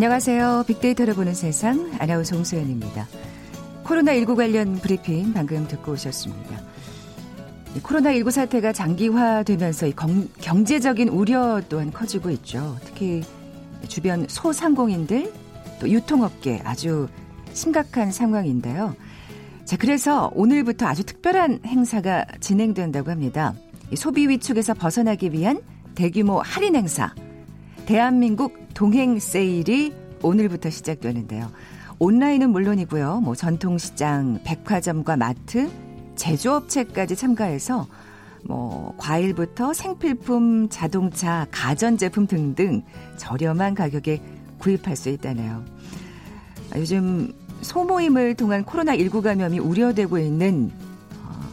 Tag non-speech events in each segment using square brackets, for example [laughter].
안녕하세요. 빅데이터를 보는 세상 아나운서 홍소연입니다. 코로나19 관련 브리핑 방금 듣고 오셨습니다. 코로나19 사태가 장기화되면서 경제적인 우려 또한 커지고 있죠. 특히 주변 소상공인들 또 유통업계 아주 심각한 상황인데요. 자, 그래서 오늘부터 아주 특별한 행사가 진행된다고 합니다. 소비 위축에서 벗어나기 위한 대규모 할인 행사. 대한민국 동행 세일이 오늘부터 시작되는데요. 온라인은 물론이고요. 뭐 전통시장, 백화점과 마트, 제조업체까지 참가해서 뭐 과일부터 생필품, 자동차, 가전제품 등등 저렴한 가격에 구입할 수 있다네요. 아, 요즘 소모임을 통한 코로나19 감염이 우려되고 있는 어,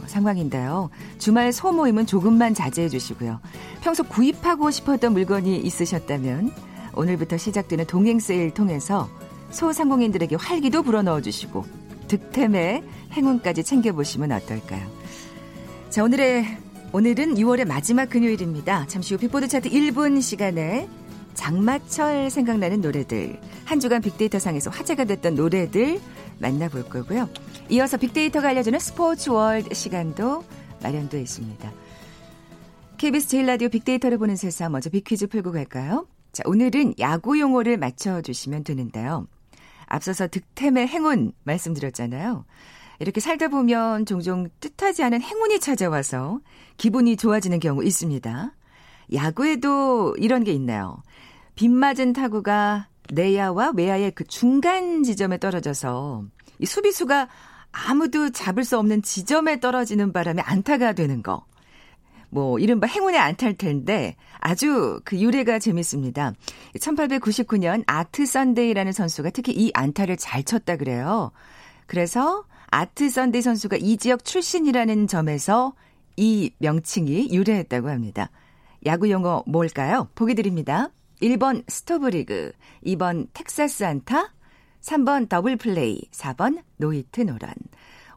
상황인데요. 주말 소모임은 조금만 자제해 주시고요. 평소 구입하고 싶었던 물건이 있으셨다면 오늘부터 시작되는 동행 세일 통해서 소상공인들에게 활기도 불어넣어 주시고 득템에 행운까지 챙겨보시면 어떨까요? 자, 오늘의, 오늘은 6월의 마지막 금요일입니다. 잠시 후 빅보드 차트 1분 시간에 장마철 생각나는 노래들, 한 주간 빅데이터 상에서 화제가 됐던 노래들 만나볼 거고요. 이어서 빅데이터가 알려주는 스포츠 월드 시간도 마련되어 있습니다. KBS 제일 라디오 빅데이터를 보는 세상 먼저 빅퀴즈 풀고 갈까요? 자, 오늘은 야구 용어를 맞춰주시면 되는데요. 앞서서 득템의 행운 말씀드렸잖아요. 이렇게 살다 보면 종종 뜻하지 않은 행운이 찾아와서 기분이 좋아지는 경우 있습니다. 야구에도 이런 게 있나요? 빗맞은 타구가 내야와 외야의 그 중간 지점에 떨어져서 이 수비수가 아무도 잡을 수 없는 지점에 떨어지는 바람에 안타가 되는 거. 뭐 이른바 행운의 안타일 텐데 아주 그 유래가 재밌습니다. 1899년 아트 선데이라는 선수가 특히 이 안타를 잘 쳤다 그래요. 그래서 아트 선데이 선수가 이 지역 출신이라는 점에서 이 명칭이 유래했다고 합니다. 야구 용어 뭘까요? 보기 드립니다. 1번 스토브리그, 2번 텍사스 안타, 3번 더블 플레이, 4번 노히트 노런.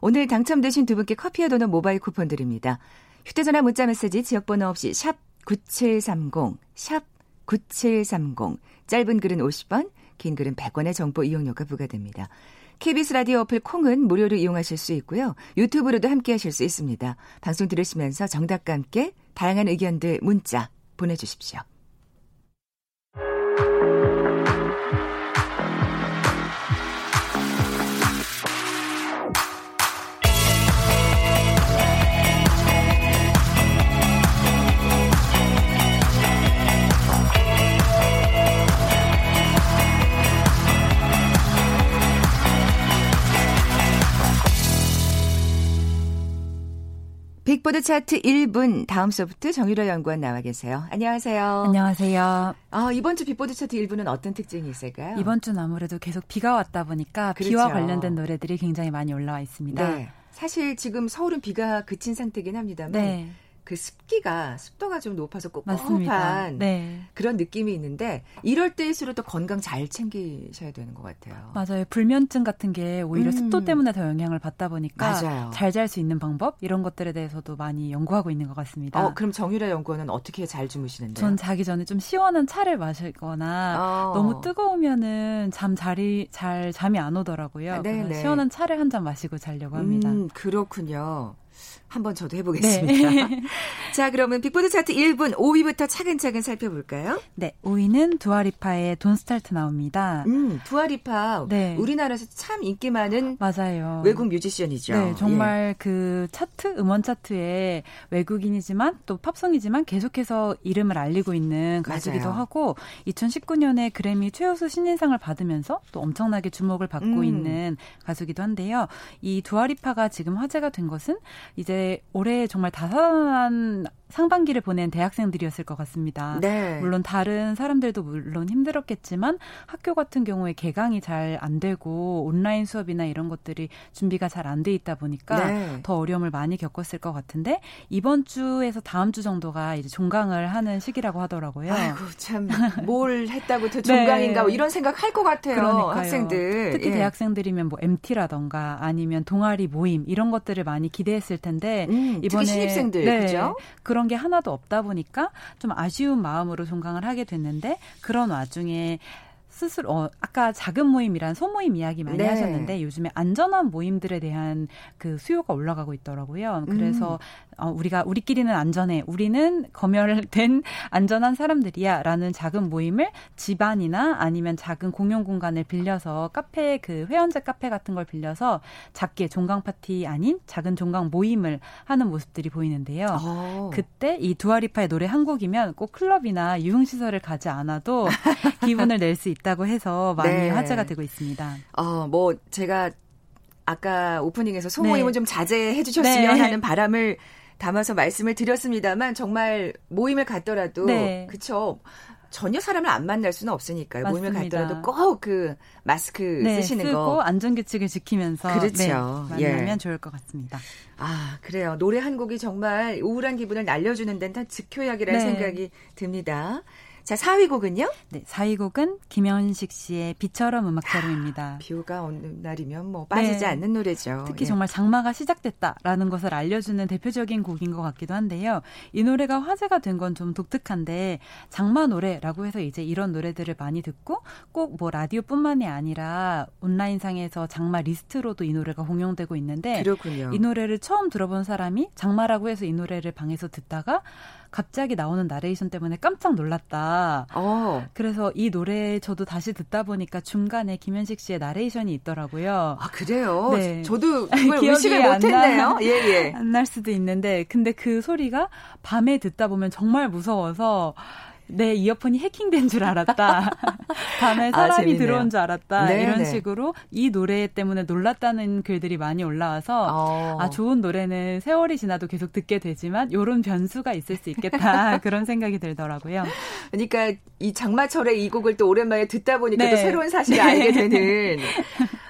오늘 당첨되신 두 분께 커피와 도넛 모바일 쿠폰 드립니다. 휴대전화 문자 메시지 지역번호 없이 샵 9730, 샵 9730. 짧은 글은 50원, 긴 글은 100원의 정보 이용료가 부과됩니다. KBS 라디오 어플 콩은 무료로 이용하실 수 있고요. 유튜브로도 함께 하실 수 있습니다. 방송 들으시면서 정답과 함께 다양한 의견들 문자 보내주십시오. 빅보드 차트 1분 다음소프트 정유라 연구원 나와 계세요. 안녕하세요. 안녕하세요. 아, 이번 주 빅보드 차트 1분은 어떤 특징이 있을까요? 이번 주는 아무래도 계속 비가 왔다 보니까 그렇죠. 비와 관련된 노래들이 굉장히 많이 올라와 있습니다. 네. 사실 지금 서울은 비가 그친 상태긴 합니다만 네. 그 습기가 습도가 좀 높아서 꿉꿉한 네. 그런 느낌이 있는데 이럴 때일수록 더 건강 잘 챙기셔야 되는 것 같아요. 맞아요. 불면증 같은 게 오히려 음. 습도 때문에 더 영향을 받다 보니까 잘 잘 수 있는 방법 이런 것들에 대해서도 많이 연구하고 있는 것 같습니다. 어, 그럼 정유라 연구원은 어떻게 잘 주무시는데요? 전 자기 전에 좀 시원한 차를 마시거나 어. 너무 뜨거우면은 잠 자리 잘 잠이 안 오더라고요. 아, 시원한 차를 한 잔 마시고 자려고 합니다. 음, 그렇군요. 한번 저도 해보겠습니다. 네. [laughs] 자, 그러면 빅보드 차트 1분 5위부터 차근차근 살펴볼까요? 네, 5위는 두아 리파의 Don't Start Now입니다. 음, 두아 리파. 네. 우리나라에서 참 인기 많은 맞아요. 외국 뮤지션이죠. 네, 정말 예. 그 차트, 음원 차트에 외국인이지만 또 팝송이지만 계속해서 이름을 알리고 있는 가수기도. 하고 2019년에 그래미 최우수 신인상을 받으면서 또 엄청나게 주목을 받고 음. 있는 가수기도 한데요. 이 두아리파가 지금 화제가 된 것은 이제 올해 정말 다산한 상반기를 보낸 대학생들이었을 것 같습니다. 네. 물론 다른 사람들도 물론 힘들었겠지만 학교 같은 경우에 개강이 잘 안 되고 온라인 수업이나 이런 것들이 준비가 잘 안 돼 있다 보니까 네. 더 어려움을 많이 겪었을 것 같은데 이번 주에서 다음 주 정도가 이제 종강을 하는 시기라고 하더라고요. 아이고 참 뭘 했다고 저 [laughs] 종강인가 네. 뭐 이런 생각 할 것 같아요. 그러니까요. 학생들 특히 예. 대학생들이면 뭐 MT라던가 아니면 동아리 모임 이런 것들을 많이 기대했을 텐데 음, 이번에 신입생들 네, 그죠? 그런 그런 게 하나도 없다 보니까 좀 아쉬운 마음으로 종강을 하게 됐는데 그런 와중에 스스로 어, 아까 작은 모임이란 소모임 이야기 많이 네. 하셨는데 요즘에 안전한 모임들에 대한 그 수요가 올라가고 있더라고요. 그래서 음. 어, 우리가 우리끼리는 안전해. 우리는 검열된 [laughs] 안전한 사람들이야라는 작은 모임을 집안이나 아니면 작은 공용 공간을 빌려서 카페 그 회원제 카페 같은 걸 빌려서 작게 종강 파티 아닌 작은 종강 모임을 하는 모습들이 보이는데요. 오. 어. 그때 이 두아리파의 노래 한 곡이면 꼭 클럽이나 유흥 시설을 가지 않아도 [laughs] 기분을 낼 수 있다 고 해서 많이 네. 화제가 되고 있습니다. 어, 뭐 제가 아까 오프닝에서 소모임은 네. 좀 자제해 주셨으면 네. 하는 바람을 담아서 말씀을 드렸습니다만 정말 모임을 갔더라도 네. 그쵸 전혀 사람을 안 만날 수는 없으니까요. 맞습니다. 모임을 갔더라도 꼭 그 마스크 네, 쓰시는 쓰고 거. 안전 규칙을 지키면서 그렇죠. 네, 만나면 예. 좋을 것 같습니다. 아 그래요. 노래 한 곡이 정말 우울한 기분을 날려주는 데는 즉효약이라는 네. 생각이 듭니다. 자, 4위 곡은요? 네, 4위 곡은 김현식 씨의 비처럼 음악처럼입니다. 아, 비가 오는 날이면 뭐 빠지지 네. 않는 노래죠. 특히 예. 정말 장마가 시작됐다라는 것을 알려주는 대표적인 곡인 것 같기도 한데요. 이 노래가 화제가 된 건 좀 독특한데 장마 노래라고 해서 이제 이런 노래들을 많이 듣고 꼭 뭐 라디오뿐만이 아니라 온라인상에서 장마 리스트로도 이 노래가 공용되고 있는데 그렇군요. 이 노래를 처음 들어본 사람이 장마라고 해서 이 노래를 방에서 듣다가 갑자기 나오는 나레이션 때문에 깜짝 놀랐다. 어. 그래서 이 노래 저도 다시 듣다 보니까 중간에 김현식 씨의 나레이션이 있더라고요. 아 그래요? 네. 저도 [laughs] 그걸 의식을 못했네요. 예예. 예. 안 날 수도 있는데 근데 그 소리가 밤에 듣다 보면 정말 무서워서 내 이어폰이 해킹된 줄 알았다. [laughs] 밤에 아, 사람이 아, 들어온 줄 알았다. 네네. 이런 네. 식으로 이 노래 때문에 놀랐다는 글들이 많이 올라와서 어. 아 좋은 노래는 세월이 지나도 계속 듣게 되지만 요런 변수가 있을 수 있겠다. [laughs] 그런 생각이 들더라고요. 그러니까 이 장마철에 이 곡을 또 오랜만에 듣다 보니까 네. 또 새로운 사실을 네. 알게 되는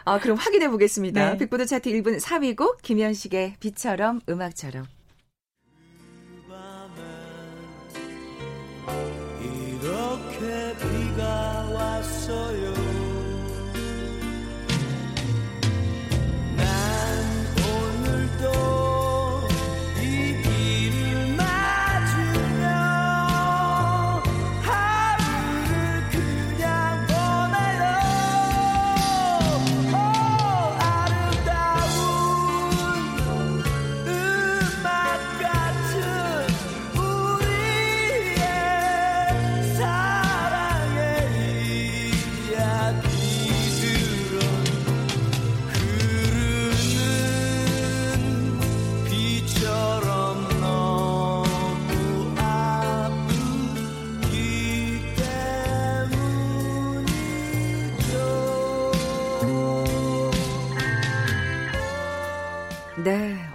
아, 그럼 확인해 보겠습니다. 네. 빅보드 차트 1분 3위 곡 김현식의 비처럼 음악처럼 네,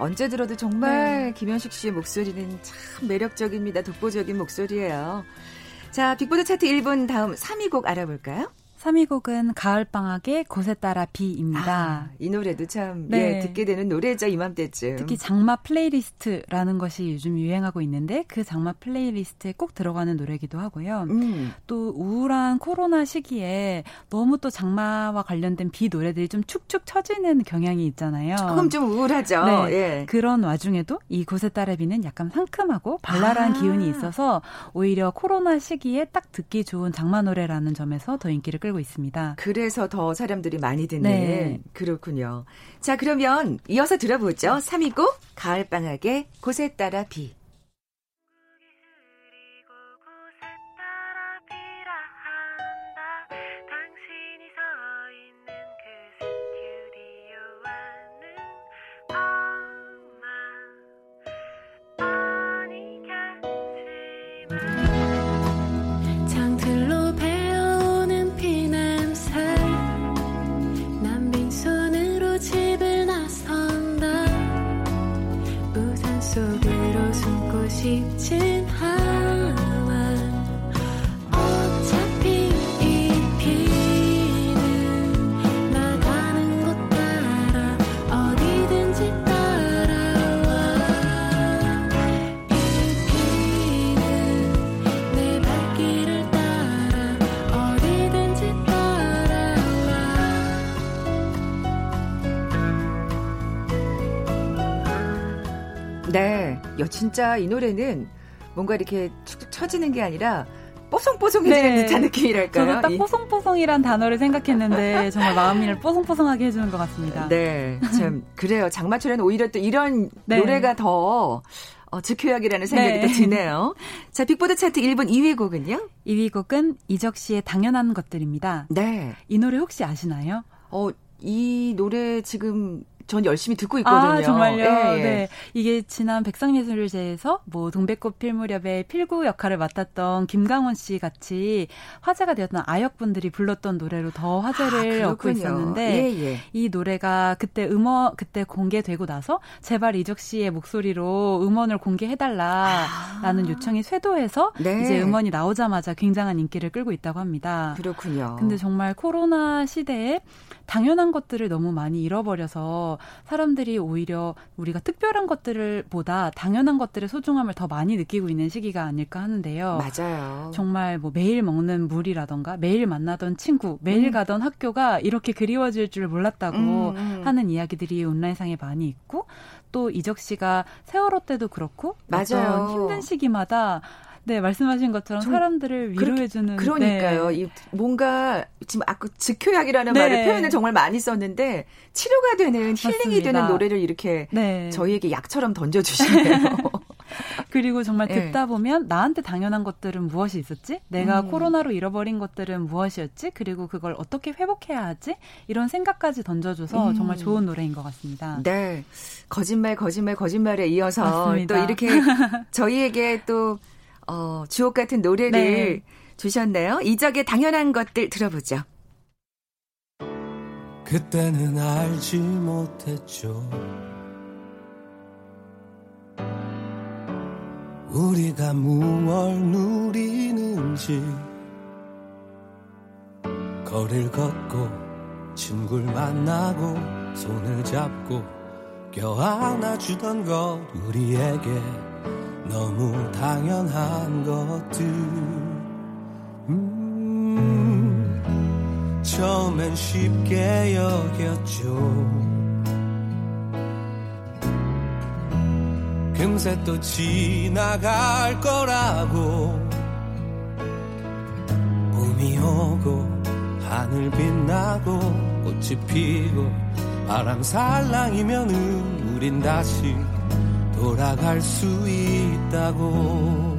언제 들어도 정말 네. 김현식 씨의 목소리는 참 매력적입니다. 독보적인 목소리예요. 자, 빅보드 차트 1분 다음 3위 곡 알아볼까요? 3위 곡은 가을방학의 곳에 따라 비입니다. 아, 이 노래도 참 네. 예, 듣게 되는 노래죠 이맘때쯤. 특히 장마 플레이리스트라는 것이 요즘 유행하고 있는데 그 장마 플레이리스트에 꼭 들어가는 노래기도 하고요. 음. 또 우울한 코로나 시기에 너무 또 장마와 관련된 비 노래들이 좀 축축 처지는 경향이 있잖아요. 조금 좀 우울하죠. 네. 예. 그런 와중에도 이 곳에 따라 비는 약간 상큼하고 발랄한 아. 기운이 있어서 오히려 코로나 시기에 딱 듣기 좋은 장마 노래라는 점에서 더 인기를 끌고 있습니다. 그래서 더 사람들이 많이 듣는 네. 그렇군요. 자, 그러면 이어서 들어보죠. 3위곡 가을방학의 곳에 따라 비. 진짜 이 노래는 뭔가 이렇게 축축 처지는 게 아니라 뽀송뽀송해지는 네. 듯한 느낌이랄까요? 저는 딱 뽀송뽀송이란 단어를 생각했는데 [laughs] 정말 마음을 뽀송뽀송하게 해주는 것 같습니다. 네, 참 그래요. 장마철에는 오히려 또 이런 네. 노래가 더 어, 즉효약이라는 생각이 네. 또 드네요. 자, 빅보드 차트 1분 2위 곡은요? 2위 곡은 이적 씨의 당연한 것들입니다. 네. 이 노래 혹시 아시나요? 어, 이 노래 지금 전 열심히 듣고 있거든요. 아, 정말요? 예, 예. 네. 이게 지난 백상예술제에서 뭐 동백꽃 필 무렵에 필구 역할을 맡았던 김강원 씨 같이 화제가 되었던 아역분들이 불렀던 노래로 더 화제를 아, 얻고 있었는데 예, 예. 이 노래가 그때 음원 그때 공개되고 나서 제발 이적 씨의 목소리로 음원을 공개해달라라는 아. 요청이 쇄도해서 네. 이제 음원이 나오자마자 굉장한 인기를 끌고 있다고 합니다. 그렇군요. 근데 정말 코로나 시대에 당연한 것들을 너무 많이 잃어버려서 사람들이 오히려 우리가 특별한 것들을 보다 당연한 것들의 소중함을 더 많이 느끼고 있는 시기가 아닐까 하는데요. 맞아요. 정말 뭐 매일 먹는 물이라던가 매일 만나던 친구, 매일 음. 가던 학교가 이렇게 그리워질 줄 몰랐다고 음, 음. 하는 이야기들이 온라인상에 많이 있고 또 이적 씨가 세월호 때도 그렇고 맞아요. 힘든 시기마다 네, 말씀하신 것처럼 사람들을 위로해주는. 그러니까요. 네. 뭔가 지금 아까 즉효약이라는 네. 말을 표현을 정말 많이 썼는데 치료가 되는 힐링이 맞습니다. 되는 노래를 이렇게 네. 저희에게 약처럼 던져주시네요. [laughs] 그리고 정말 네. 듣다 보면 나한테 당연한 것들은 무엇이 있었지? 내가 음. 코로나로 잃어버린 것들은 무엇이었지? 그리고 그걸 어떻게 회복해야 하지? 이런 생각까지 던져줘서 음. 정말 좋은 노래인 것 같습니다. 네. 거짓말, 거짓말, 거짓말에 이어서 맞습니다. 또 이렇게 [laughs] 저희에게 또 어, 주옥 같은 노래를 네. 주셨네요. 이적의 당연한 것들 들어보죠. 그때는 알지 못했죠. 우리가 무얼 누리는지 거리를 걷고 친구를 만나고 손을 잡고 껴안아주던 것 우리에게 너무 당연한 것들. 음, 처음엔 쉽게 여겼죠. 금세 또 지나갈 거라고 봄이 오고 하늘 빛나고 꽃이 피고 바람 살랑이면은 우린 다시 돌아갈 수 있다고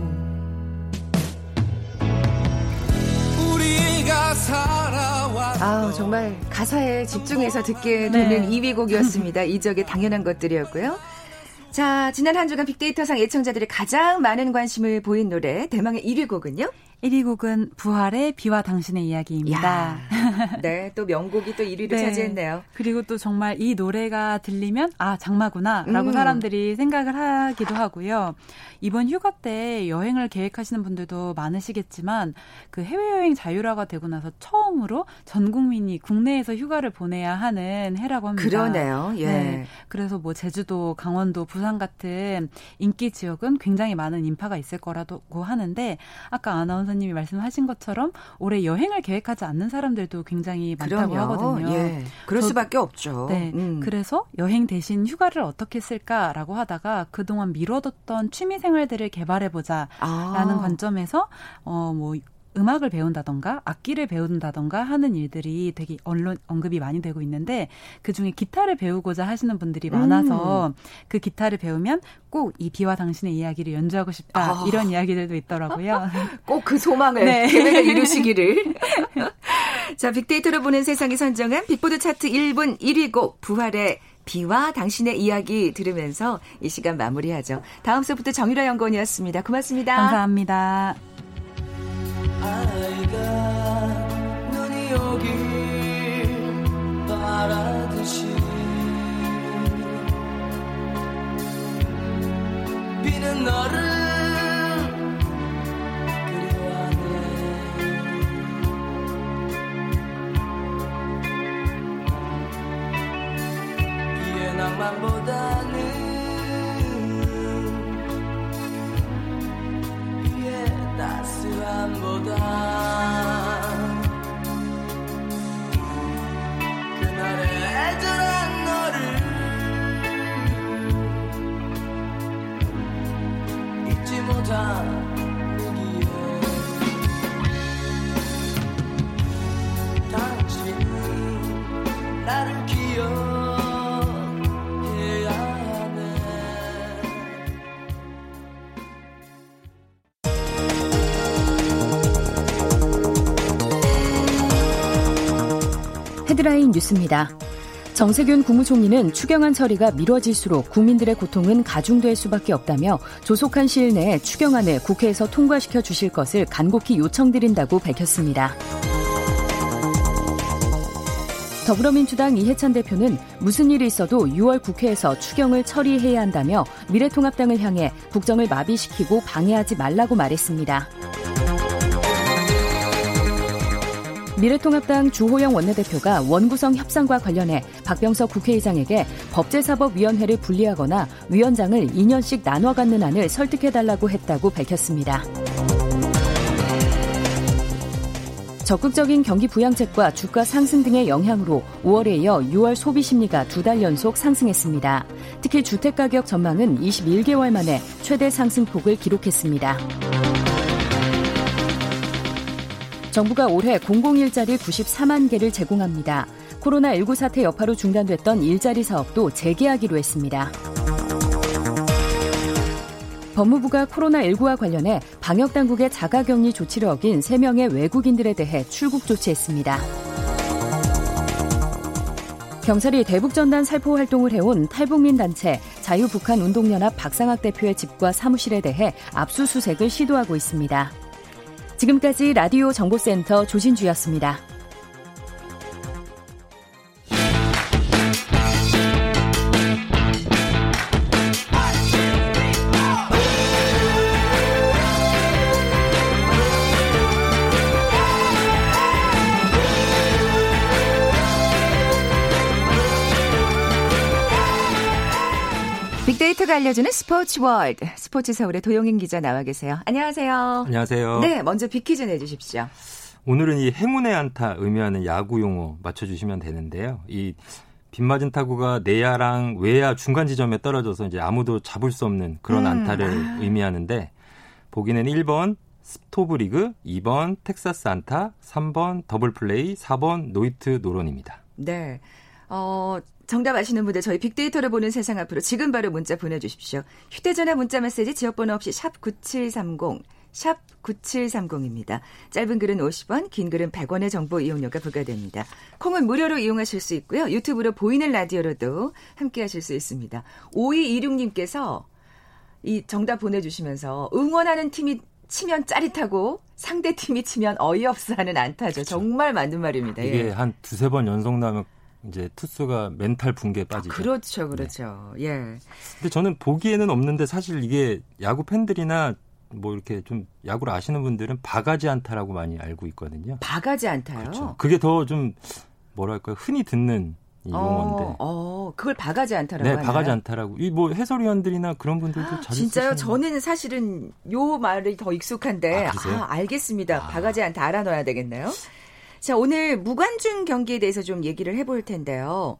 우리가 살아왔 아 정말 가사에 집중해서 듣게 되는 네. 2위 곡이었습니다. 이적의 당연한 것들이었고요. 자, 지난 한 주간 빅데이터상 애청자들이 가장 많은 관심을 보인 노래 대망의 1위 곡은요? 1위 곡은 부활의 비와 당신의 이야기입니다. [laughs] 네, 또 명곡이 또 1위를 네. 차지했네요. 그리고 또 정말 이 노래가 들리면 아 장마구나라고 음. 사람들이 생각을 하기도 하고요. 이번 휴가 때 여행을 계획하시는 분들도 많으시겠지만 그 해외여행 자율화가 되고 나서 처음으로 전 국민이 국내에서 휴가를 보내야 하는 해라고 합니다. 그러네요. 예. 네. 그래서 뭐 제주도, 강원도, 부산 같은 인기 지역은 굉장히 많은 인파가 있을 거라고 하는데 아까 아나운서님이 말씀하신 것처럼 올해 여행을 계획하지 않는 사람들도 굉장히 많다고 그럼요. 하거든요. 예. 그럴 수밖에 없죠. 네. 음. 그래서 여행 대신 휴가를 어떻게 쓸까라고 하다가 그동안 미뤄뒀던 취미 생활들을 개발해 보자라는 아. 관점에서 어뭐 음악을 배운다던가 악기를 배운다던가 하는 일들이 되게 언론 언급이 많이 되고 있는데 그 중에 기타를 배우고자 하시는 분들이 많아서 음. 그 기타를 배우면 꼭 이 비와 당신의 이야기를 연주하고 싶다 아. 이런 이야기들도 있더라고요. [laughs] 꼭 그 소망을 네. 계획을 이루시기를. [laughs] 자 빅데이터로 보는 세상이 선정한 빅보드 차트 1분 1위 곡 부활의 비와 당신의 이야기 들으면서 이 시간 마무리하죠. 다음 수부터 정유라 연구원이었습니다. 고맙습니다. 감사합니다. 아이가 눈이 오길 바라듯이 비는 너를 헤드라인 뉴스입니다. 정세균 국무총리는 추경안 처리가 미뤄질수록 국민들의 고통은 가중될 수밖에 없다며 조속한 시일 내에 추경안을 국회에서 통과시켜 주실 것을 간곡히 요청드린다고 밝혔습니다. 더불어민주당 이해찬 대표는 무슨 일이 있어도 6월 국회에서 추경을 처리해야 한다며 미래통합당을 향해 국정을 마비시키고 방해하지 말라고 말했습니다. 미래통합당 주호영 원내대표가 원구성 협상과 관련해 박병석 국회의장에게 법제사법위원회를 분리하거나 위원장을 2년씩 나눠 갖는 안을 설득해달라고 했다고 밝혔습니다. 적극적인 경기 부양책과 주가 상승 등의 영향으로 5월에 이어 6월 소비 심리가 두 달 연속 상승했습니다. 특히 주택 가격 전망은 21개월 만에 최대 상승폭을 기록했습니다. 정부가 올해 공공 일자리 94만 개를 제공합니다. 코로나19 사태 여파로 중단됐던 일자리 사업도 재개하기로 했습니다. 법무부가 코로나19와 관련해 방역당국의 자가격리 조치를 어긴 3명의 외국인들에 대해 출국 조치했습니다. 경찰이 대북전단 살포 활동을 해온 탈북민 단체 자유북한운동연합 박상학 대표의 집과 사무실에 대해 압수수색을 시도하고 있습니다. 지금까지 라디오 정보센터 조진주였습니다. 빅데이터가 알려주는 스포츠 월드. 스포츠 서울의 도용인 기자 나와 계세요. 안녕하세요. 안녕하세요. 네, 먼저 빅퀴즈 내주십시오. 오늘은 이 행운의 안타 의미하는 야구 용어 맞춰주시면 되는데요. 이 빗맞은 타구가 내야랑 외야 중간 지점에 떨어져서 이제 아무도 잡을 수 없는 그런 음, 안타를 아. 의미하는데 보기는 1번 스토브리그, 2번 텍사스 안타, 3번 더블 플레이, 4번 노히트 노런입니다. 네. 어, 정답 아시는 분들 저희 빅데이터를 보는 세상 앞으로 지금 바로 문자 보내주십시오. 휴대전화 문자 메시지 지역번호 없이 샵 9730, 샵 9730입니다. 짧은 글은 50원, 긴 글은 100원의 정보 이용료가 부과됩니다. 콩은 무료로 이용하실 수 있고요. 유튜브로 보이는 라디오로도 함께 하실 수 있습니다. 5226님께서 이 정답 보내주시면서 응원하는 팀이 치면 짜릿하고 상대 팀이 치면 어이없어 하는 안타죠. 그렇죠. 정말 맞는 말입니다. 이게 예. 한 두세 번 연속 나면 이제 투수가 멘탈 붕괴에 빠지죠. 아, 그렇죠, 그렇죠. 네. 예. 근데 저는 보기에는 없는데 사실 이게 야구 팬들이나 뭐 이렇게 좀 야구를 아시는 분들은 바가지 안타라고 많이 알고 있거든요. 바가지 안타요? 그렇죠. 그게 더 좀 뭐랄까 흔히 듣는 이 어, 용어인데. 어, 그걸 바가지 않다라고 네, 하나요? 바가지 않다라고. 이 뭐 해설위원들이나 그런 분들도 아, 자주 진짜요? 쓰시는... 저는 사실은 요 말이 더 익숙한데 아, 아 알겠습니다. 아. 바가지 않다 알아놔야 되겠네요. 자, 오늘 무관중 경기에 대해서 좀 얘기를 해볼 텐데요.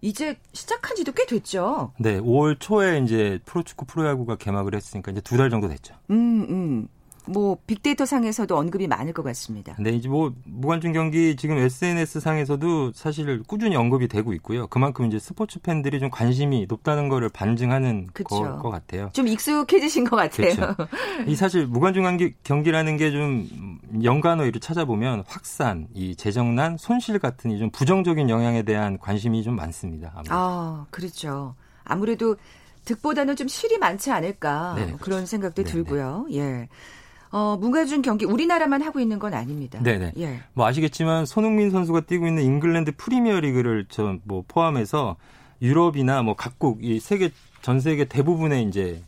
이제 시작한 지도 꽤 됐죠. 네, 5월 초에 이제 프로축구 프로야구가 개막을 했으니까 이제 두 달 정도 됐죠. 음, 음. 뭐 빅데이터 상에서도 언급이 많을 것 같습니다. 네, 이제 뭐 무관중 경기 지금 SNS 상에서도 사실 꾸준히 언급이 되고 있고요. 그만큼 이제 스포츠 팬들이 좀 관심이 높다는 거를 반증하는 것, 것 같아요. 좀 익숙해지신 것 같아요. 그렇죠. 이 사실 무관중 경기, 경기라는 게 좀 연관어를 찾아보면 확산, 이 재정난, 손실 같은 이 좀 부정적인 영향에 대한 관심이 좀 많습니다. 아무래도. 아, 그렇죠. 아무래도 득보다는 좀 실이 많지 않을까 네, 그렇죠. 그런 생각도 네, 네. 들고요. 네. 예. 어, 무관중 경기 우리나라만 하고 있는 건 아닙니다. 네네. 예. 뭐 아시겠지만 손흥민 선수가 뛰고 있는 잉글랜드 프리미어리그를 저뭐 포함해서 유럽이나 뭐 각국 이 세계 전 세계 대부분의 이제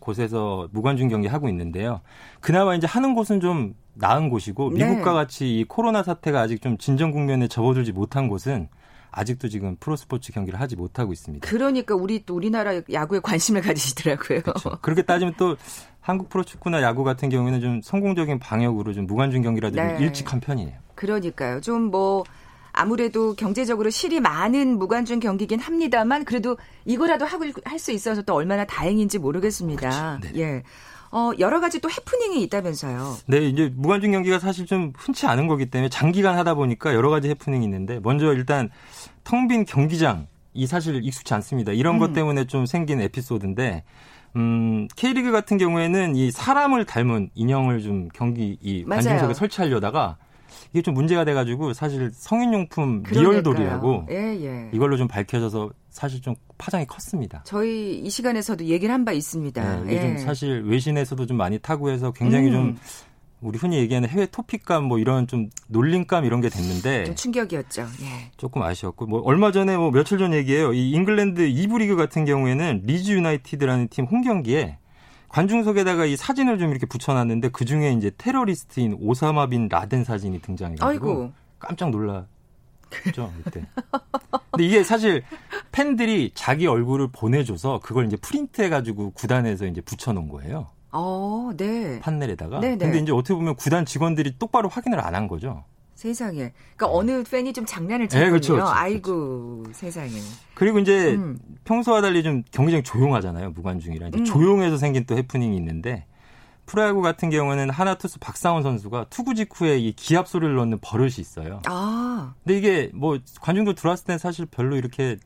곳에서 무관중 경기 하고 있는데요. 그나마 이제 하는 곳은 좀 나은 곳이고 네. 미국과 네. 같이 이 코로나 사태가 아직 좀 진정 국면에 접어들지 못한 곳은 아직도 지금 프로스포츠 경기를 하지 못하고 있습니다. 그러니까 우리 또 우리나라 야구에 관심을 가지시더라고요. 그렇죠. [laughs] 그렇게 따지면 또 한국 프로축구나 야구 같은 경우에는 좀 성공적인 방역으로 좀 무관중 경기라도 네. 일찍 한 편이에요. 그러니까요. 좀 뭐 아무래도 경제적으로 실이 많은 무관중 경기긴 합니다만 그래도 이거라도 하고 할 수 있어서 또 얼마나 다행인지 모르겠습니다. 그렇죠. 네. 예. 어, 여러 가지 또 해프닝이 있다면서요. 네, 이제 무관중 경기가 사실 좀 흔치 않은 거기 때문에 장기간 하다 보니까 여러 가지 해프닝이 있는데 먼저 일단 텅빈 경기장 이 사실 익숙치 않습니다. 이런 음. 것 때문에 좀 생긴 에피소드인데 음, K리그 같은 경우에는 이 사람을 닮은 인형을 좀 경기 이 관중석에 설치하려다가 이게 좀 문제가 돼가지고 사실 성인용품 리얼돌이라고 예, 예. 이걸로 좀 밝혀져서 사실 좀 파장이 컸습니다. 저희 이 시간에서도 얘기를 한 바 있습니다. 네, 요즘 예. 사실 외신에서도 좀 많이 타고 해서 굉장히 음. 좀 우리 흔히 얘기하는 해외 토픽감 뭐 이런 좀 놀림감 이런 게 됐는데 좀 충격이었죠. 예. 조금 아쉬웠고 뭐 얼마 전에 뭐 며칠 전 얘기예요. 이 잉글랜드 이부 리그 같은 경우에는 리즈 유나이티드라는 팀 홈 경기에 관중석에다가 이 사진을 좀 이렇게 붙여놨는데 그 중에 이제 테러리스트인 오사마 빈 라덴 사진이 등장해가지고 깜짝 놀랐죠 그때. 근데 이게 사실 팬들이 자기 얼굴을 보내줘서 그걸 이제 프린트해가지고 구단에서 이제 붙여놓은 거예요. 어, 네. 판넬에다가. 네네. 근데 이제 어떻게 보면 구단 직원들이 똑바로 확인을 안 한 거죠. 세상에. 그러니까 네. 어느 팬이 좀 장난을 쳤군요. 네, 그렇죠, 그렇죠, 아이고 그렇죠. 세상에. 그리고 이제 음. 평소와 달리 좀 경기장이 조용하잖아요. 무관중이라. 이제 음. 조용해서 생긴 또 해프닝이 있는데 프로야구 같은 경우는 하나 투수 박상원 선수가 투구 직후에 이 기합 소리를 넣는 버릇이 있어요. 아. 근데 이게 뭐 관중도 들어왔을 땐 사실 별로 이렇게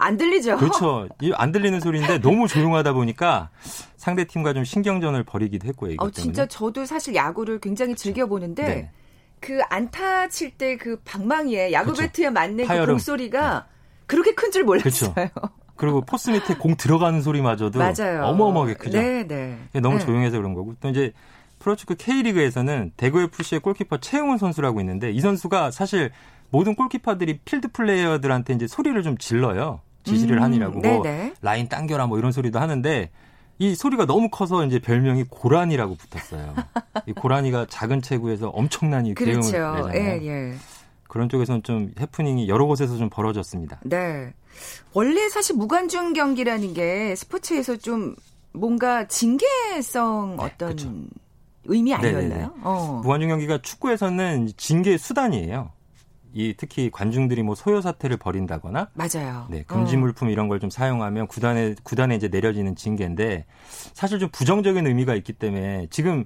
안 들리죠. 그렇죠. 안 들리는 소리인데 너무 조용하다 보니까 상대 팀과 좀 신경전을 벌이기도 했고요. 이것 어, 진짜 저도 사실 야구를 굉장히 즐겨 보는데 네. 그 안타 칠 때 그 방망이에 야구 그렇죠. 배트에 맞는 그 공소리가 네. 그렇게 큰 줄 몰랐어요. 그렇죠. 그리고 포수 미트에 공 들어가는 소리마저도 맞아요. 어마어마하게 크죠. 네, 네. 너무 네. 조용해서 그런 거고 또 이제 프로축구 K리그에서는 대구 FC의 골키퍼 최영은 선수라고 있는데 이 선수가 사실 모든 골키퍼들이 필드 플레이어들한테 이제 소리를 좀 질러요. 지시를 음, 하느라고 뭐 라인 당겨라 뭐 이런 소리도 하는데 이 소리가 너무 커서 이제 별명이 고라니라고 붙었어요. 이 고라니가 작은 체구에서 엄청난 이 그렇죠. 내잖아요 예, 예. 그런 쪽에서는 좀 해프닝이 여러 곳에서 좀 벌어졌습니다. 네. 원래 사실 무관중 경기라는 게 스포츠에서 좀 뭔가 징계성 네, 어떤 그렇죠. 의미 아니었나요? 어. 무관중 경기가 축구에서는 징계 수단이에요. 이 특히 관중들이 뭐 소요 사태를 벌인다거나 맞아요. 네, 금지 어. 물품 어. 이런 걸 좀 사용하면 구단에 구단에 이제 내려지는 징계인데 사실 좀 부정적인 의미가 있기 때문에 지금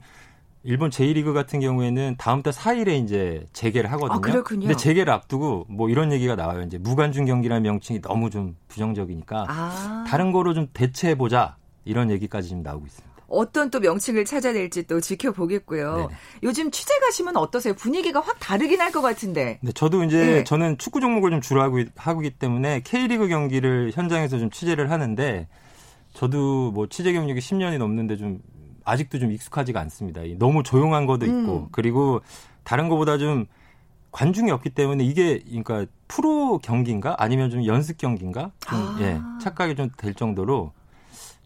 일본 제1리그 같은 경우에는 다음 달 4일에 이제 재개를 하거든요. 아, 그렇군요. 근데 재개를 앞두고 뭐 이런 얘기가 나와요. 이제 무관중 경기라는 명칭이 너무 좀 부정적이니까 아. 다른 거로 좀 대체해 보자. 이런 얘기까지 지금 나오고 있습니다. 어떤 또 명칭을 찾아낼지 또 지켜보겠고요. 네네. 요즘 취재 가시면 어떠세요? 분위기가 확 다르긴 할 것 같은데. 네, 저도 이제 네. 저는 축구 종목을 좀 주로 하고, 있기 때문에 K리그 경기를 현장에서 좀 취재를 하는데 저도 뭐 취재 경력이 10년이 넘는데 좀 아직도 좀 익숙하지가 않습니다. 너무 조용한 것도 있고 음. 그리고 다른 것보다 좀 관중이 없기 때문에 이게 그러니까 프로 경기인가 아니면 좀 연습 경기인가 좀 아. 예, 착각이 좀 될 정도로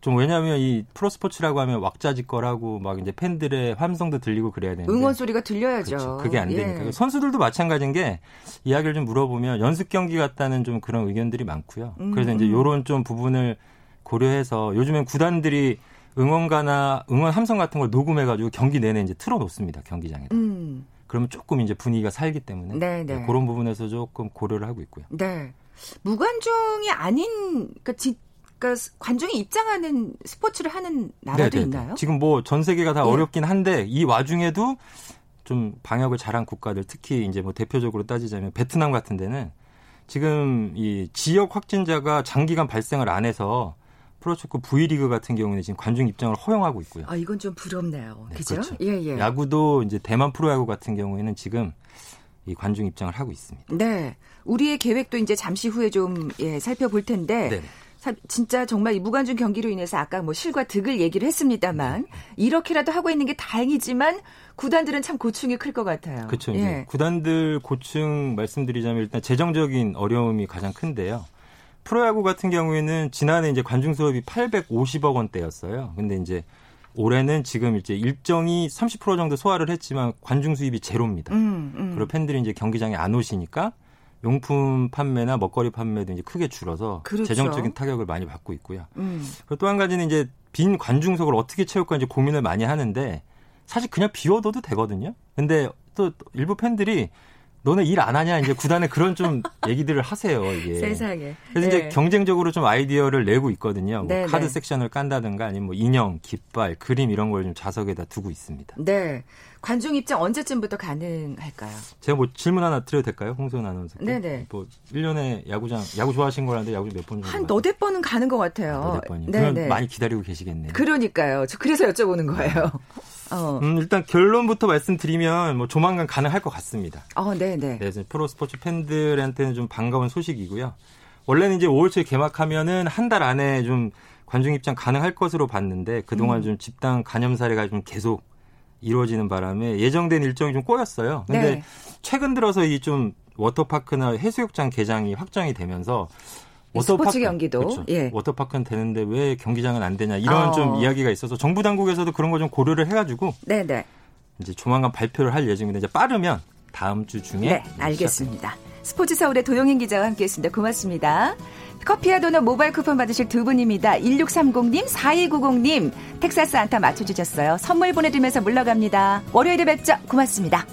좀 왜냐하면 이 프로스포츠라고 하면 왁자지껄하고 막 이제 팬들의 함성도 들리고 그래야 되는데 응원 소리가 들려야죠. 그렇죠. 그게 안 되니까 예. 선수들도 마찬가지인 게 이야기를 좀 물어보면 연습 경기 같다는 좀 그런 의견들이 많고요. 음. 그래서 이제 요런 좀 부분을 고려해서 요즘엔 구단들이 응원가나 응원 함성 같은 걸 녹음해가지고 경기 내내 이제 틀어놓습니다 경기장에. 음. 그러면 조금 이제 분위기가 살기 때문에 네, 네. 네, 그런 부분에서 조금 고려를 하고 있고요. 네. 무관중이 아닌 그러니까 그러니까 관중이 입장하는 스포츠를 하는 나라도 네네네. 있나요? 지금 뭐 전 세계가 다 예. 어렵긴 한데 이 와중에도 좀 방역을 잘한 국가들 특히 이제 뭐 대표적으로 따지자면 베트남 같은 데는 지금 이 지역 확진자가 장기간 발생을 안 해서 프로축구 V리그 같은 경우는 지금 관중 입장을 허용하고 있고요. 아 이건 좀 부럽네요. 네, 그죠? 그렇죠. 예, 예. 야구도 이제 대만 프로야구 같은 경우에는 지금 이 관중 입장을 하고 있습니다. 네. 우리의 계획도 이제 잠시 후에 좀 예, 살펴볼 텐데 네 진짜 정말 이 무관중 경기로 인해서 아까 뭐 실과 득을 얘기를 했습니다만 네. 이렇게라도 하고 있는 게 다행이지만 구단들은 참 고충이 클 것 같아요. 그렇죠. 예. 구단들 고충 말씀드리자면 일단 재정적인 어려움이 가장 큰데요. 프로야구 같은 경우에는 지난해 이제 관중 수업이 850억 원대였어요. 근데 이제 올해는 지금 이제 일정이 30% 정도 소화를 했지만 관중 수입이 제로입니다. 음, 음. 그리고 팬들이 이제 경기장에 안 오시니까 용품 판매나 먹거리 판매도 이제 크게 줄어서 그렇죠. 재정적인 타격을 많이 받고 있고요. 음. 그리고 또 한 가지는 이제 빈 관중석을 어떻게 채울까 이제 고민을 많이 하는데 사실 그냥 비워둬도 되거든요. 근데 또 일부 팬들이 너네 일 안 하냐 이제 구단에 그런 좀 [laughs] 얘기들을 하세요 이게. 세상에. 그래서 네. 이제 경쟁적으로 좀 아이디어를 내고 있거든요. 뭐 네, 카드 네. 섹션을 깐다든가 아니면 뭐 인형, 깃발, 그림 이런 걸 좀 좌석에다 두고 있습니다. 네. 관중 입장 언제쯤부터 가능할까요? 제가 뭐 질문 하나 드려도 될까요? 홍소연 아나운서. 네네. 뭐 1년에 야구장, 야구 좋아하신 거라는데 야구 몇 번 정도? 한 너댓 번은 가는 것 같아요. 너댓 번이요? 네네. 많이 기다리고 계시겠네요. 그러니까요. 저 그래서 여쭤보는 거예요. [laughs] 어. 음, 일단 결론부터 말씀드리면 뭐 조만간 가능할 것 같습니다. 어, 네, 네. 네, 프로 스포츠 팬들한테는 좀 반가운 소식이고요. 원래는 이제 5월 초에 개막하면은 한 달 안에 좀 관중 입장 가능할 것으로 봤는데 그동안 음. 좀 집단 감염 사례가 좀 계속 이루어지는 바람에 예정된 일정이 좀 꼬였어요. 근데 네. 최근 들어서 이 좀 워터파크나 해수욕장 개장이 확정이 되면서 워터파크 스포츠 경기도 그렇죠. 예. 워터파크는 되는데 왜 경기장은 안 되냐 이런 어. 좀 이야기가 있어서 정부 당국에서도 그런 거 좀 고려를 해가지고 네네. 이제 조만간 발표를 할 예정인데 이제 빠르면 다음 주 중에 네 알겠습니다. 스포츠 서울의 도영인 기자와 함께했습니다. 고맙습니다. 커피와 도넛 모바일 쿠폰 받으실 두 분입니다. 1630님, 4290님, 텍사스 안타 맞춰주셨어요. 선물 보내드리면서 물러갑니다. 월요일에 뵙죠. 고맙습니다.